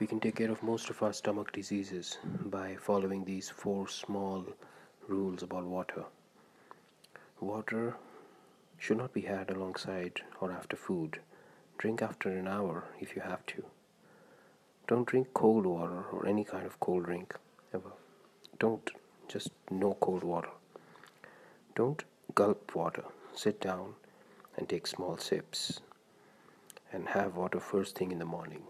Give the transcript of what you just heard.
We can take care of most of our stomach diseases by following these four small rules about water. Water should not be had alongside or after food. Drink after an hour if you have to. Don't drink cold water or any kind of cold drink ever. Don't just no cold water. Don't gulp water. Sit down and take small sips and have water first thing in the morning.